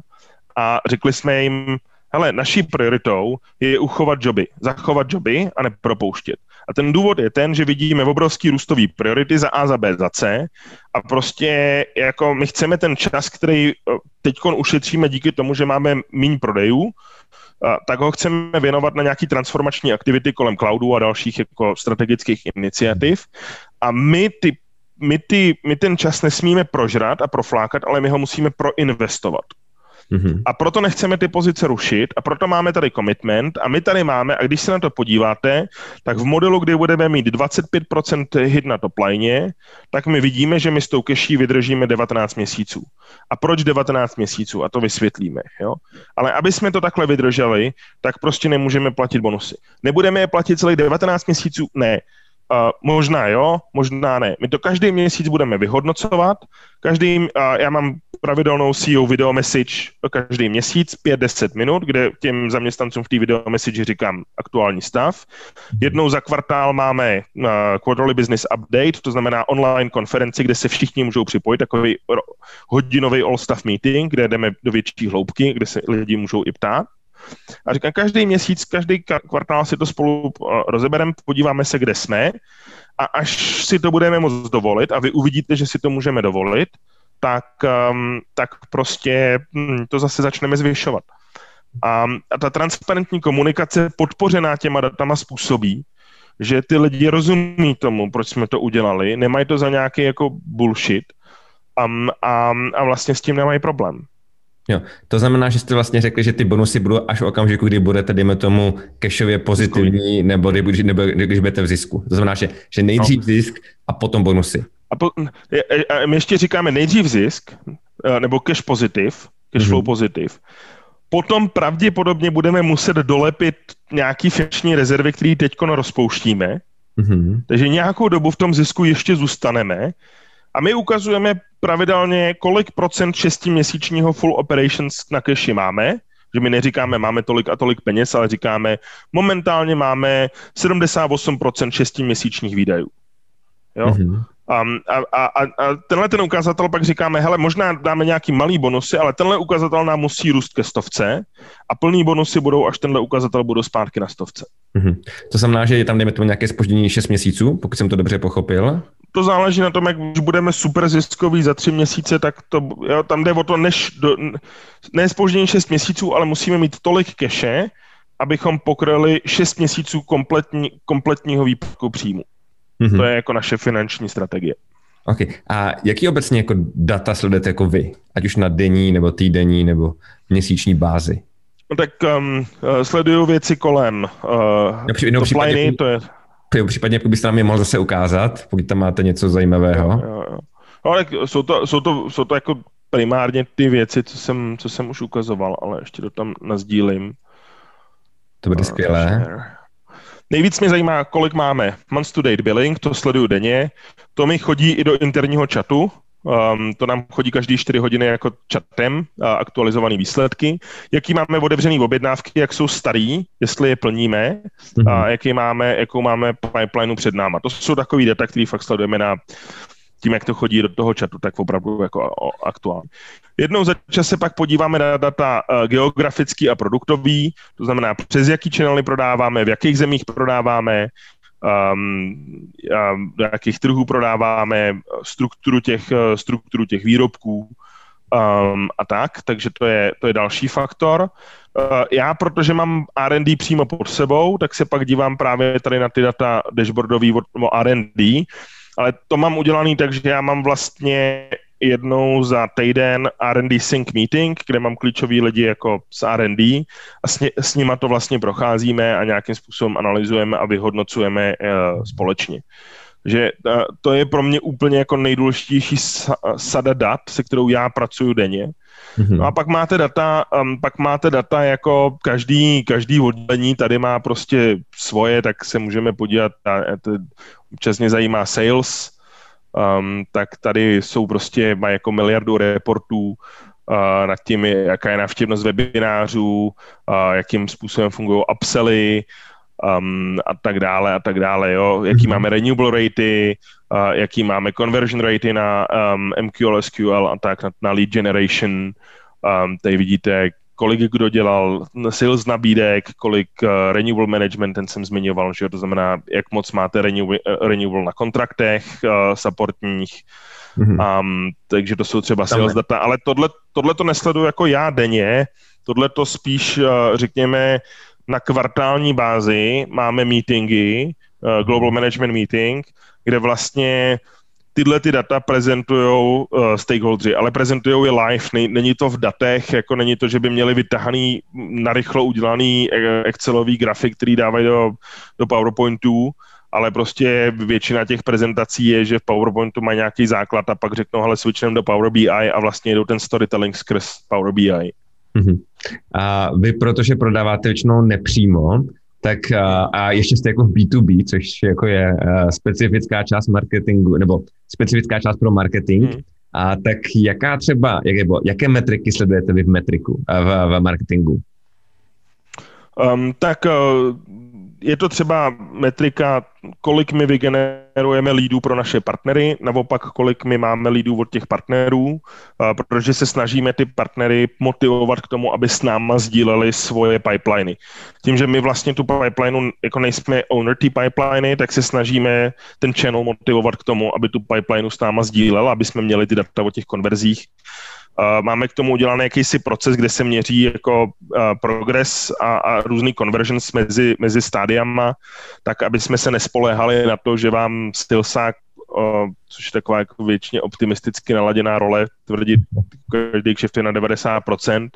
a řekli jsme jim, hele, naší prioritou je uchovat joby, zachovat joby a nepropouštět. A ten důvod je ten, že vidíme obrovský růstový priority za A, za B, za C a prostě jako my chceme ten čas, který eh, teď ušetříme díky tomu, že máme méně prodejů, tak ho chceme věnovat na nějaký transformační aktivity kolem cloudu a dalších jako strategických iniciativ. A my ty my, ty, my ten čas nesmíme prožrat a proflákat, ale my ho musíme proinvestovat. Mm-hmm. A proto nechceme ty pozice rušit a proto máme tady commitment a my tady máme, a když se na to podíváte, tak v modelu, kdy budeme mít 25% hit na top line, tak my vidíme, že my s tou keší vydržíme 19 měsíců. A proč 19 měsíců? A to vysvětlíme. Jo? Ale aby jsme to takhle vydrželi, tak prostě nemůžeme platit bonusy. Nebudeme je platit celých 19 měsíců? Ne. Uh, možná jo, možná ne. My to každý měsíc budeme vyhodnocovat. Každý, uh, já mám pravidelnou CEO video message každý měsíc, 5-10 minut, kde těm zaměstnancům v té video message říkám aktuální stav. Jednou za kvartál máme uh, Quarterly Business Update, to znamená online konferenci, kde se všichni můžou připojit, takový hodinový all-staff meeting, kde jdeme do větší hloubky, kde se lidi můžou i ptát. A říkám, každý měsíc, každý kvartál si to spolu eh, rozebereme, podíváme se, kde jsme a až si to budeme moct dovolit a vy uvidíte, že si to můžeme dovolit, tak, um, tak prostě hm, to zase začneme zvyšovat. A, a ta transparentní komunikace podpořená těma datama způsobí, že ty lidi rozumí tomu, proč jsme to udělali, nemají to za nějaký jako bullshit um, a, a vlastně s tím nemají problém. Jo, to znamená, že jste vlastně řekli, že ty bonusy budou až v okamžiku, kdy budete, dejme tomu, cashově pozitivní, nebo, kdy, nebo když budete v zisku. To znamená, že, že nejdřív no. zisk a potom bonusy. A, po, a my ještě říkáme nejdřív zisk, eh, nebo cash pozitiv, cash flow mm-hmm. pozitiv. Potom pravděpodobně budeme muset dolepit nějaký finanční rezervy, které teď rozpouštíme. Mm-hmm. Takže nějakou dobu v tom zisku ještě zůstaneme. A my ukazujeme pravidelně, kolik procent šestiměsíčního full operations na cashi máme, že my neříkáme, máme tolik a tolik peněz, ale říkáme, momentálně máme 78% šestiměsíčních výdajů. Jo? Mm-hmm. A, a, a, a tenhle ten ukazatel pak říkáme, hele, možná dáme nějaký malý bonusy, ale tenhle ukazatel nám musí růst ke stovce a plný bonusy budou, až tenhle ukazatel budou zpátky na stovce. Mm-hmm. To znamená, že je tam, dejme tomu, nějaké spoždění 6 měsíců, pokud jsem to dobře pochopil? To záleží na tom, jak už budeme super ziskový za tři měsíce, tak to, jo, tam jde o to, než do, ne spoždění 6 měsíců, ale musíme mít tolik keše, abychom pokryli 6 měsíců kompletní, kompletního výpadku příjmu. Mm-hmm. To je jako naše finanční strategie. OK. A jaký obecně jako data sledujete jako vy? Ať už na denní, nebo týdenní, nebo měsíční bázi? No tak um, uh, sleduju věci kolem uh, při, no, případně, jako- to je... Případně, jako byste nám je mohl zase ukázat, pokud tam máte něco zajímavého. Jo, jo, jo. No, ale jsou to, jsou, to, jsou to jako primárně ty věci, co jsem, co jsem už ukazoval, ale ještě to tam nazdílím. To bude uh, skvělé. Share. Nejvíc mě zajímá, kolik máme month to date billing, to sleduju denně. To mi chodí i do interního chatu, Um, to nám chodí každý 4 hodiny jako chatem, uh, aktualizované výsledky. Jaký máme otevřený objednávky, jak jsou starý, jestli je plníme, mm-hmm. a jaký máme, jakou máme pipelineu před náma. To jsou takový data, které fakt sledujeme na tím, jak to chodí do toho chatu, tak opravdu jako aktuálně. Jednou za čas se pak podíváme na data uh, geografický a produktový, to znamená, přes jaký channely prodáváme, v jakých zemích prodáváme, um, um, do jakých trhů prodáváme, strukturu těch, uh, strukturu těch výrobků um, a tak, takže to je, to je další faktor. Uh, já, protože mám R&D přímo pod sebou, tak se pak dívám právě tady na ty data dashboardový o R&D, ale to mám udělaný tak, že já mám vlastně jednou za týden R&D Sync Meeting, kde mám klíčový lidi jako z R&D a s, ně, s nima to vlastně procházíme a nějakým způsobem analyzujeme a vyhodnocujeme uh, společně. Že to je pro mě úplně jako nejdůležitější sada dat, se kterou já pracuji denně. Mm-hmm. No a pak máte data, um, pak máte data jako každý, každý oddělení tady má prostě svoje, tak se můžeme podívat, a to občas mě zajímá sales, um, tak tady jsou prostě, mají jako miliardu reportů uh, nad tím, jaká je návštěvnost webinářů, uh, jakým způsobem fungují upsely um, a tak dále a tak dále, jo. Jaký mm-hmm. máme renewable ratey, uh, jaký máme conversion ratey na um, MQL, SQL a tak, na, na lead generation. Um, tady vidíte, kolik kdo dělal sales nabídek, kolik uh, renewal management, ten jsem zmiňoval, že to znamená, jak moc máte renewal, renewal na kontraktech uh, supportních, mm-hmm. um, takže to jsou třeba sales data, ale tohle, tohle to nesleduju jako já denně, tohle to spíš, uh, řekněme, na kvartální bázi máme meetingy, uh, Global Management Meeting, kde vlastně tyhle ty data prezentují uh, stakeholdři, ale prezentují je live, není to v datech, jako není to, že by měli vytahaný, narychlo udělaný eh, Excelový grafik, který dávají do, do PowerPointů, ale prostě většina těch prezentací je, že v PowerPointu mají nějaký základ a pak řeknou, hele, switchneme do Power BI a vlastně jdou ten storytelling skrz Power BI. Mm-hmm. A vy, protože prodáváte většinou nepřímo, tak a, ještě jste jako v B2B, což jako je specifická část marketingu, nebo specifická část pro marketing, hmm. a tak jaká třeba, jak, jaké metriky sledujete vy v metriku, v, v marketingu? Um, tak uh, je to třeba metrika, kolik my vygenerujeme lídů pro naše partnery, naopak kolik my máme lídů od těch partnerů, protože se snažíme ty partnery motivovat k tomu, aby s náma sdíleli svoje pipeliny. Tím, že my vlastně tu pipeline, jako nejsme owner té pipeliny, tak se snažíme ten channel motivovat k tomu, aby tu pipeline s náma sdílel, aby jsme měli ty data o těch konverzích Máme k tomu udělaný jakýsi proces, kde se měří jako progres a, a různý conversions mezi, mezi stádiama, tak aby jsme se nespoléhali na to, že vám Stillsack což je taková jako většině optimisticky naladěná role, tvrdit každý kšeft je na 90%,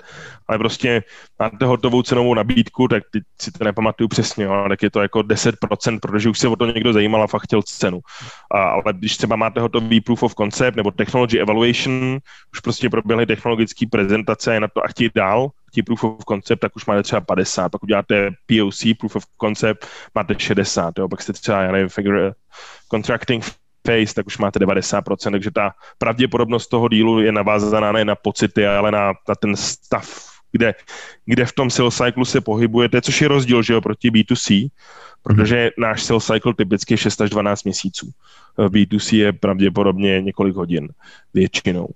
ale prostě máte hotovou cenovou nabídku, tak teď si to nepamatuju přesně, ale tak je to jako 10%, protože už se o to někdo zajímal a fakt chtěl cenu. A, ale když třeba máte hotový proof of concept nebo technology evaluation, už prostě proběhly technologické prezentace na to a chtějí dál, proof of concept, tak už máte třeba 50, pak uděláte POC, proof of concept, máte 60, jo, pak jste třeba, já nevím, figure, contracting face, tak už máte 90%, takže ta pravděpodobnost toho dílu je navázaná ne na pocity, ale na, na ten stav, kde, kde v tom sales cycle se pohybujete, což je rozdíl, že jo, proti B2C, protože mm-hmm. náš sales cycle typicky je 6 až 12 měsíců. B2C je pravděpodobně několik hodin většinou.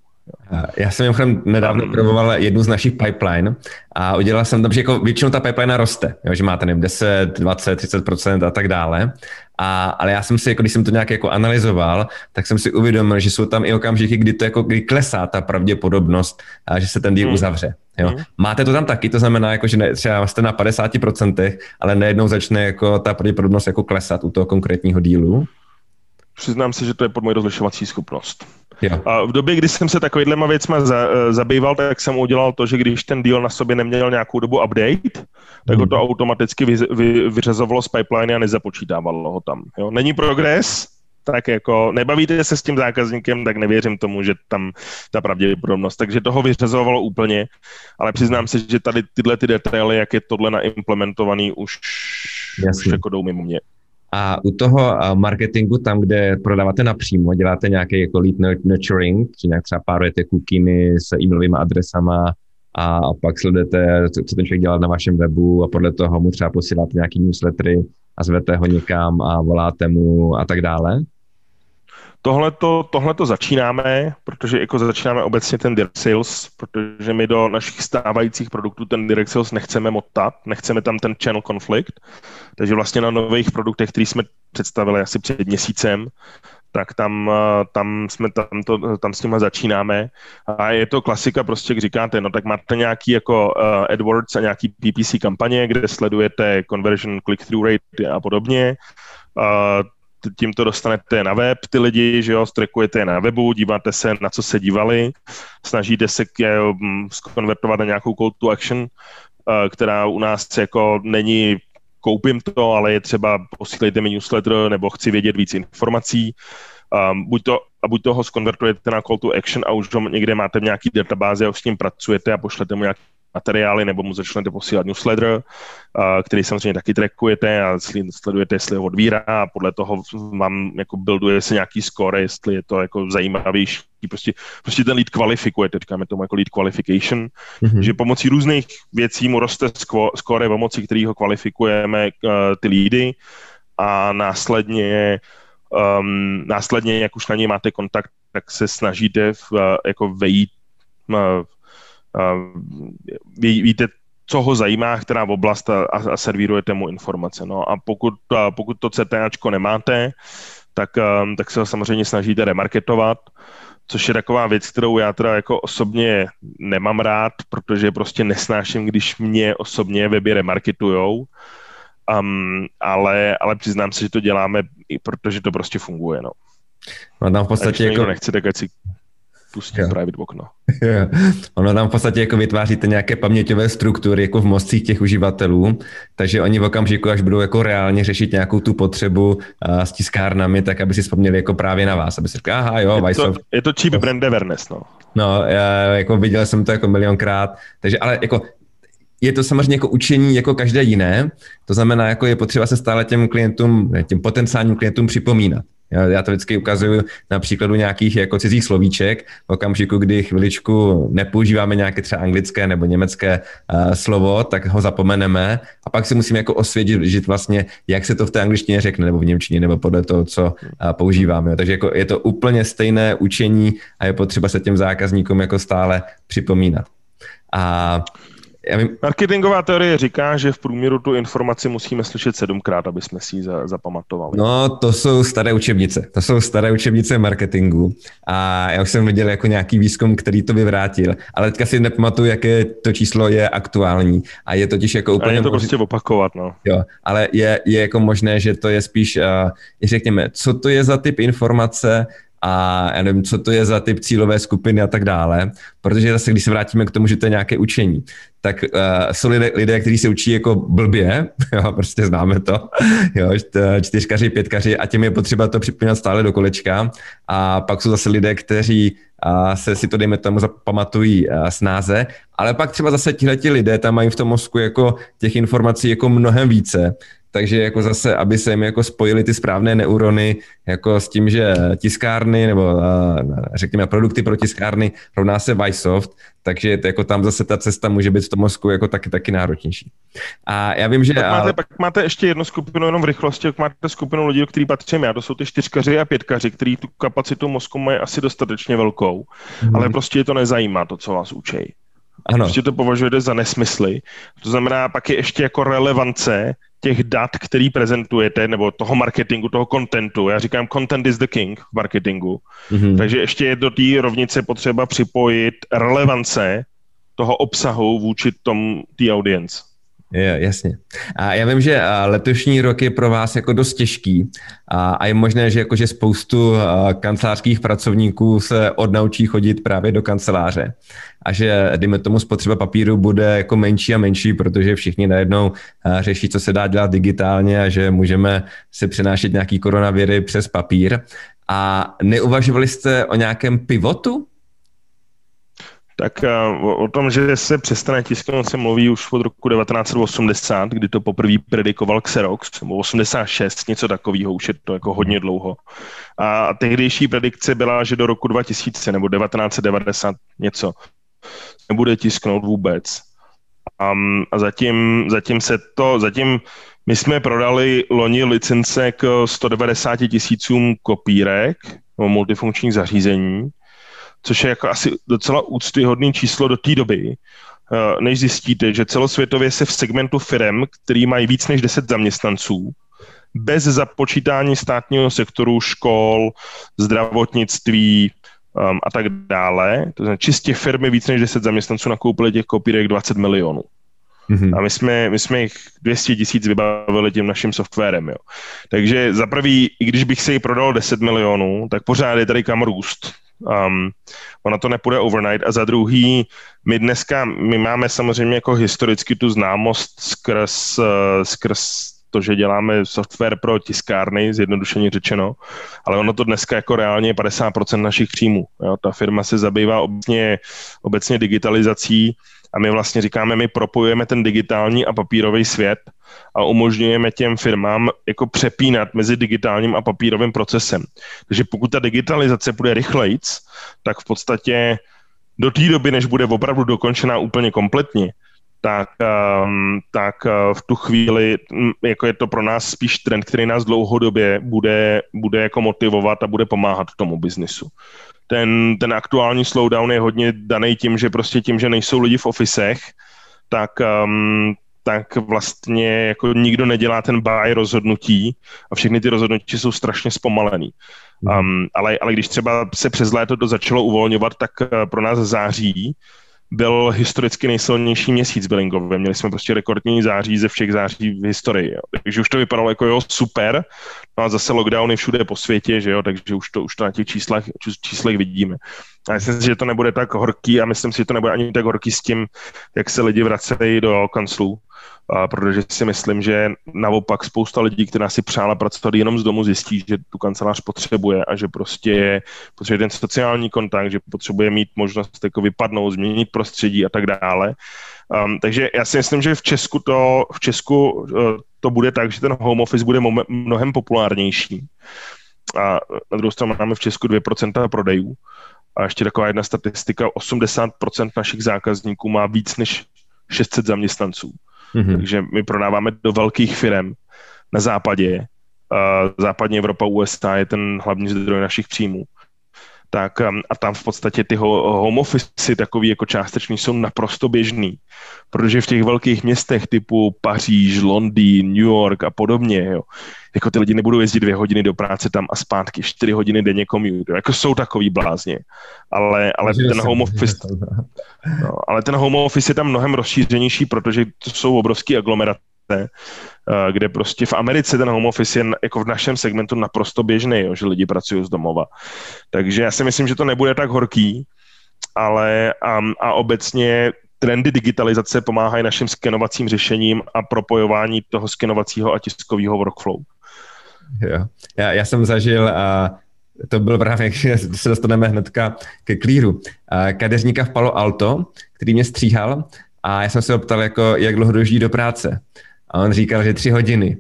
Já jsem mimochodem nedávno um, promoval jednu z našich pipeline a udělal jsem tam, že jako většinou ta pipeline roste, jo, že máte nevím, 10, 20, 30% a tak dále. A, ale já jsem si, jako když jsem to nějak jako analyzoval, tak jsem si uvědomil, že jsou tam i okamžiky, kdy to jako kdy klesá ta pravděpodobnost, a že se ten díl hmm. uzavře. Jo. Hmm. Máte to tam taky, to znamená, jako, že ne, třeba jste na 50%, ale najednou začne jako ta pravděpodobnost jako klesat u toho konkrétního dílu. Přiznám se, že to je pod moji rozlišovací schopnost. Jo. A v době, kdy jsem se takovýhlema věcma za, eh, zabýval, tak jsem udělal to, že když ten deal na sobě neměl nějakou dobu update, tak hmm. ho to mhm. automaticky vy, vy, vyřazovalo z pipeline a nezapočítávalo ho tam. Jo. Není progres, tak jako nebavíte se s tím zákazníkem, tak nevěřím tomu, že tam ta pravděpodobnost. Takže toho vyřazovalo úplně, ale přiznám se, že tady tyhle ty detaily, jak je tohle naimplementovaný, už, už jako jdou mimo mě. A u toho marketingu, tam, kde prodáváte napřímo, děláte nějaký jako lead nurturing, či nějak třeba párujete cookiemi s e-mailovými adresama a pak sledujete, co ten člověk dělá na vašem webu a podle toho mu třeba posíláte nějaký newslettery a zvete ho někam a voláte mu a tak dále? Tohle to začínáme, protože jako začínáme obecně ten direct sales, protože my do našich stávajících produktů ten direct sales nechceme motat, nechceme tam ten channel konflikt, takže vlastně na nových produktech, který jsme představili asi před měsícem, tak tam, tam, jsme, tam, to, tam s tímhle začínáme. A je to klasika, prostě jak říkáte, no tak máte nějaký jako uh, AdWords a nějaký PPC kampaně, kde sledujete conversion, click-through rate a podobně. Uh, tímto dostanete na web ty lidi, že jo, strekujete je na webu, díváte se, na co se dívali, snažíte se je skonvertovat na nějakou call to action, eh, která u nás jako není koupím to, ale je třeba posílejte mi newsletter nebo chci vědět víc informací. Um, buď to, a buď toho skonvertujete na call to action a už ho někde máte v nějaký databázi a už s ním pracujete a pošlete mu nějaký materiály nebo mu začnete posílat newsletter, který samozřejmě taky trackujete a sledujete, jestli ho odvírá a podle toho vám jako builduje se nějaký score, jestli je to jako zajímavější. Prostě, prostě ten lead kvalifikujete, říkáme tomu jako lead qualification, mm-hmm. že pomocí různých věcí mu roste score, pomocí kterého kvalifikujeme uh, ty lídy a následně um, následně, jak už na něj máte kontakt, tak se snažíte v, uh, jako vejít uh, ví, víte, co ho zajímá, která oblast a, a servírujete mu informace. No a pokud, a pokud to CTAčko nemáte, tak, tak se ho samozřejmě snažíte remarketovat, což je taková věc, kterou já teda jako osobně nemám rád, protože prostě nesnáším, když mě osobně weby remarketujou, um, ale, ale přiznám se, že to děláme, i protože to prostě funguje, no. No tam v podstatě jako... nechce, tak ať si pustím jo. private okno. Jo. Ono tam v podstatě jako vytváříte nějaké paměťové struktury jako v mozcích těch uživatelů, takže oni v okamžiku, až budou jako reálně řešit nějakou tu potřebu uh, s tiskárnami, tak aby si vzpomněli jako právě na vás, aby si řekli, aha jo, je to, je to cheap brand awareness, no. No, já, jako viděl jsem to jako milionkrát, takže ale jako je to samozřejmě jako učení jako každé jiné, to znamená, jako je potřeba se stále těm klientům, těm potenciálním klientům připomínat. Já, to vždycky ukazuju na příkladu nějakých jako cizích slovíček, v okamžiku, kdy chviličku nepoužíváme nějaké třeba anglické nebo německé uh, slovo, tak ho zapomeneme a pak si musíme jako osvědčit žít vlastně, jak se to v té angličtině řekne, nebo v němčině, nebo podle toho, co uh, používáme. Takže jako je to úplně stejné učení a je potřeba se těm zákazníkům jako stále připomínat. A já vím... Marketingová teorie říká, že v průměru tu informaci musíme slyšet sedmkrát, aby jsme si ji zapamatovali. No, to jsou staré učebnice. To jsou staré učebnice marketingu. A já už jsem viděl jako nějaký výzkum, který to vyvrátil. Ale teďka si nepamatuju, jaké to číslo je aktuální. A je totiž jako úplně... A je to prostě opakovat, no. Jo, ale je, je jako možné, že to je spíš, uh, řekněme, co to je za typ informace, a já nevím, co to je za typ cílové skupiny a tak dále, protože zase, když se vrátíme k tomu, že to je nějaké učení, tak uh, jsou lidé, lidé, kteří se učí jako blbě, jo, prostě známe to, jo, čtyřkaři, pětkaři a těm je potřeba to připomínat stále do kolečka. A pak jsou zase lidé, kteří uh, se si to, dejme tomu, zapamatují uh, snáze, ale pak třeba zase tihleti lidé tam mají v tom mozku jako těch informací jako mnohem více takže jako zase, aby se jim jako spojili ty správné neurony jako s tím, že tiskárny nebo řekněme produkty pro tiskárny rovná se Vysoft, takže jako tam zase ta cesta může být v tom mozku jako taky, taky náročnější. A já vím, že... Pak máte, pak máte ještě jednu skupinu jenom v rychlosti, jak máte skupinu lidí, který patřím já, to jsou ty čtyřkaři a pětkaři, kteří tu kapacitu mozku mají asi dostatečně velkou, hmm. ale prostě je to nezajímá, to, co vás učí. Ano. Prostě to považujete za nesmysly. To znamená, pak je ještě jako relevance těch dat, který prezentujete, nebo toho marketingu, toho contentu. Já říkám, content is the king v marketingu. Mm-hmm. Takže ještě je do té rovnice potřeba připojit relevance toho obsahu vůči tom té audience. Je, jasně. A já vím, že letošní rok je pro vás jako dost těžký a, a je možné, že jakože spoustu kancelářských pracovníků se odnaučí chodit právě do kanceláře a že, dejme tomu, spotřeba papíru bude jako menší a menší, protože všichni najednou řeší, co se dá dělat digitálně a že můžeme se přenášet nějaký koronaviry přes papír. A neuvažovali jste o nějakém pivotu tak eh, o, tom, že se přestane tisknout, se mluví už od roku 1980, kdy to poprvé predikoval Xerox, nebo 86, něco takového, už je to jako hodně dlouho. A tehdejší predikce byla, že do roku 2000 nebo 1990 něco nebude tisknout vůbec. A, a zatím, zatím se to, zatím my jsme prodali loni licence k 190 tisícům kopírek multifunkčních zařízení což je jako asi docela úctyhodný číslo do té doby, eh, než zjistíte, že celosvětově se v segmentu firm, který mají víc než 10 zaměstnanců, bez započítání státního sektoru, škol, zdravotnictví um, a tak dále, to znamená čistě firmy víc než 10 zaměstnanců nakoupily těch kopírek 20 milionů. Mm-hmm. A my jsme, my jsme jich 200 tisíc vybavili tím naším softwarem. Jo. Takže za prvý, i když bych se ji prodal 10 milionů, tak pořád je tady kam růst. Um, ona to nepůjde overnight. A za druhý, my dneska, my máme samozřejmě jako historicky tu známost skrz, uh, skrz to, že děláme software pro tiskárny, zjednodušeně řečeno, ale ono to dneska jako reálně je 50% našich příjmů. Jo? Ta firma se zabývá obecně, obecně digitalizací a my vlastně říkáme, my propojujeme ten digitální a papírový svět a umožňujeme těm firmám jako přepínat mezi digitálním a papírovým procesem. Takže pokud ta digitalizace bude rychlejc, tak v podstatě do té doby, než bude opravdu dokončená úplně kompletně, tak, um, tak uh, v tu chvíli um, jako je to pro nás spíš trend, který nás dlouhodobě bude, bude jako motivovat a bude pomáhat tomu biznisu. ten, ten aktuální slowdown je hodně daný tím, že prostě tím, že nejsou lidi v ofisech, tak um, tak vlastně jako nikdo nedělá ten buy rozhodnutí a všechny ty rozhodnutí jsou strašně zpomalený. Um, ale, ale když třeba se přes léto to začalo uvolňovat, tak uh, pro nás září byl historicky nejsilnější měsíc billingový. Měli jsme prostě rekordní září ze všech září v historii. Jo. Takže už to vypadalo jako jo, super. No a zase lockdowny všude po světě, že jo, takže už to, už to na těch číslech, číslech vidíme. A myslím si, že to nebude tak horký a myslím si, že to nebude ani tak horký s tím, jak se lidi vracejí do kanclů a protože si myslím, že naopak spousta lidí, která si přála pracovat jenom z domu, zjistí, že tu kancelář potřebuje a že prostě potřebuje ten sociální kontakt, že potřebuje mít možnost jako vypadnout, změnit prostředí a tak dále. Um, takže já si myslím, že v Česku to, v Česku uh, to bude tak, že ten home office bude mnohem populárnější. A na druhou stranu máme v Česku 2% prodejů. A ještě taková jedna statistika, 80% našich zákazníků má víc než 600 zaměstnanců. Mm-hmm. Takže my prodáváme do velkých firm na západě. Západní Evropa, USA je ten hlavní zdroj našich příjmů. Tak um, a tam v podstatě ty home office takový jako částečný jsou naprosto běžný, protože v těch velkých městech typu Paříž, Londýn, New York a podobně, jo, jako ty lidi nebudou jezdit dvě hodiny do práce tam a zpátky, čtyři hodiny denně commute, jako jsou takový blázně, ale, ale ten home office, no, ale ten home office je tam mnohem rozšířenější, protože to jsou obrovské aglomerace, eh, kde prostě v Americe ten home office je jako v našem segmentu naprosto běžný, jo, že lidi pracují z domova. Takže já si myslím, že to nebude tak horký, ale a, a obecně trendy digitalizace pomáhají našim skenovacím řešením a propojování toho skenovacího a tiskového workflow. Jo. Já, já jsem zažil, a to byl právě, se dostaneme hnedka ke klíru, kadeřníka v Palo Alto, který mě stříhal a já jsem se optal, jako, jak dlouho doží do práce. A on říkal, že tři hodiny.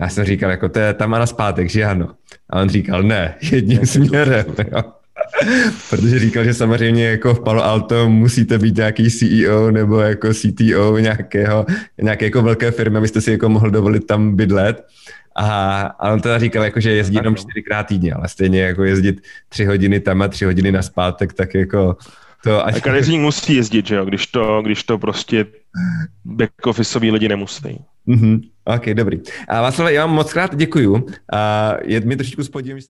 Já jsem říkal, jako to je tam a na zpátek, že ano. A on říkal, ne, jedním směrem. Jo. Protože říkal, že samozřejmě jako v Palo Alto musíte být nějaký CEO nebo jako CTO nějakého, nějaké jako velké firmy, abyste si jako mohl dovolit tam bydlet. A, a on teda říkal, jako, že jezdí jenom čtyřikrát týdně, ale stejně jako jezdit tři hodiny tam a tři hodiny na zpátek, tak jako to až... A kadeřník musí jezdit, že jo, když to, když to prostě back-officeoví lidi nemusí. Mm-hmm. OK, dobrý. A Václav, já vám moc krát děkuju. A je mi trošičku spodím,